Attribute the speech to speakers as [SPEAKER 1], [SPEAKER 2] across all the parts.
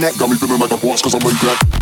[SPEAKER 1] the neck. Got me feeling like a boss cause I'm laid back.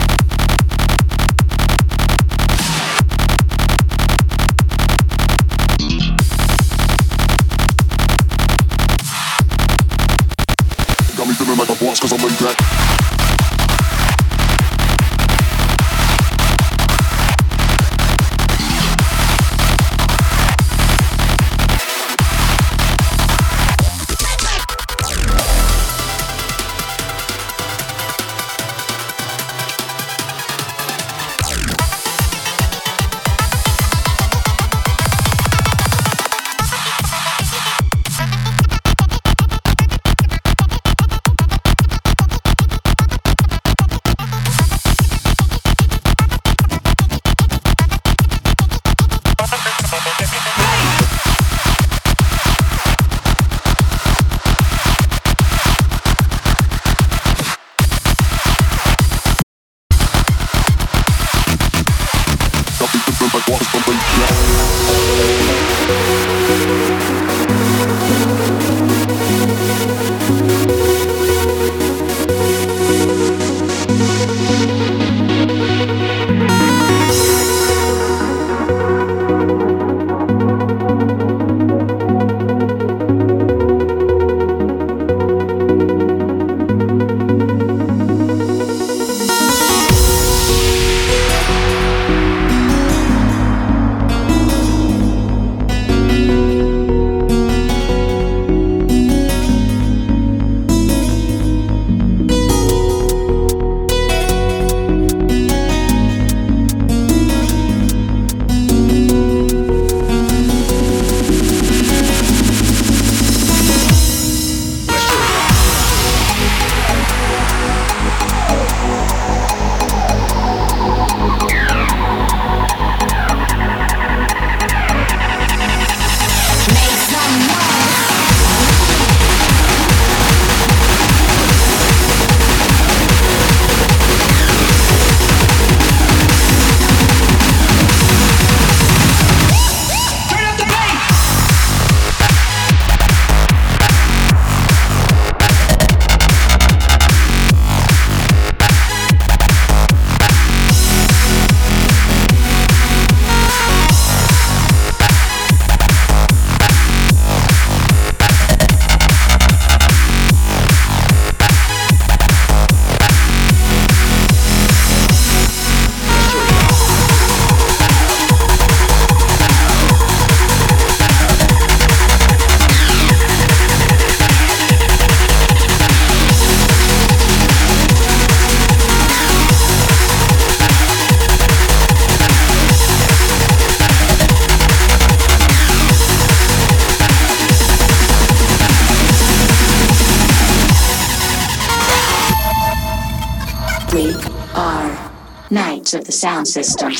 [SPEAKER 2] System.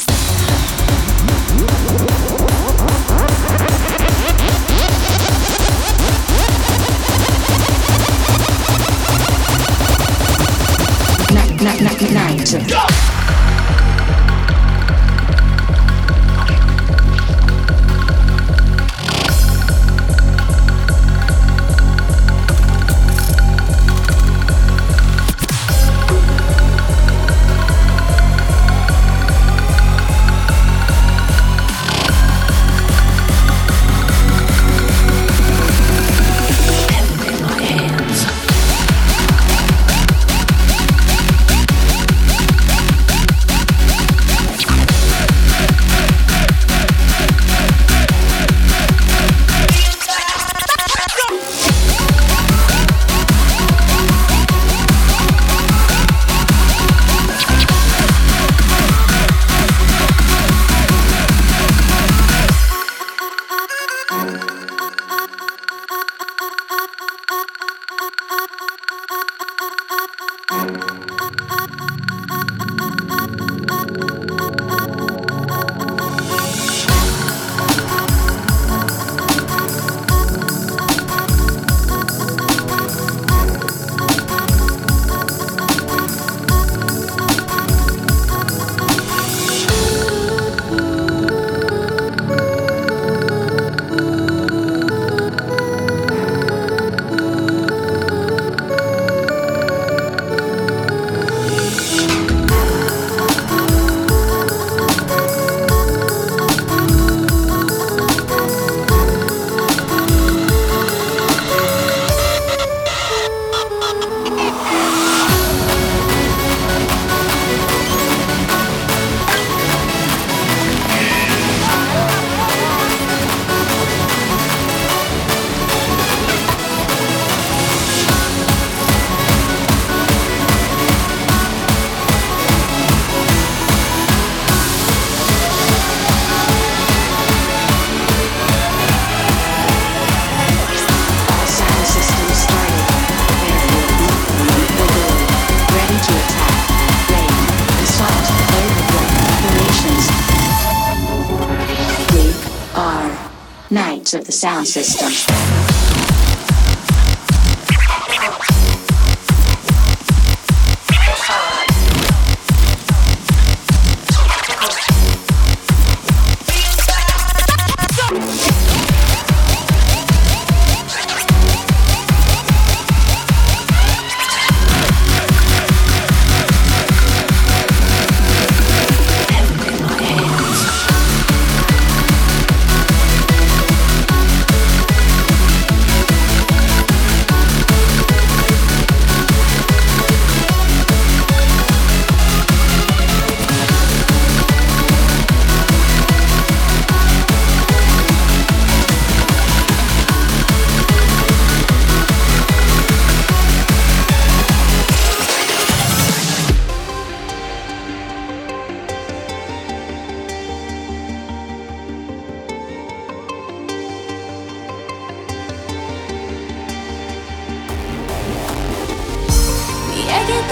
[SPEAKER 2] Of the sound system.「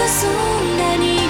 [SPEAKER 3] そんなに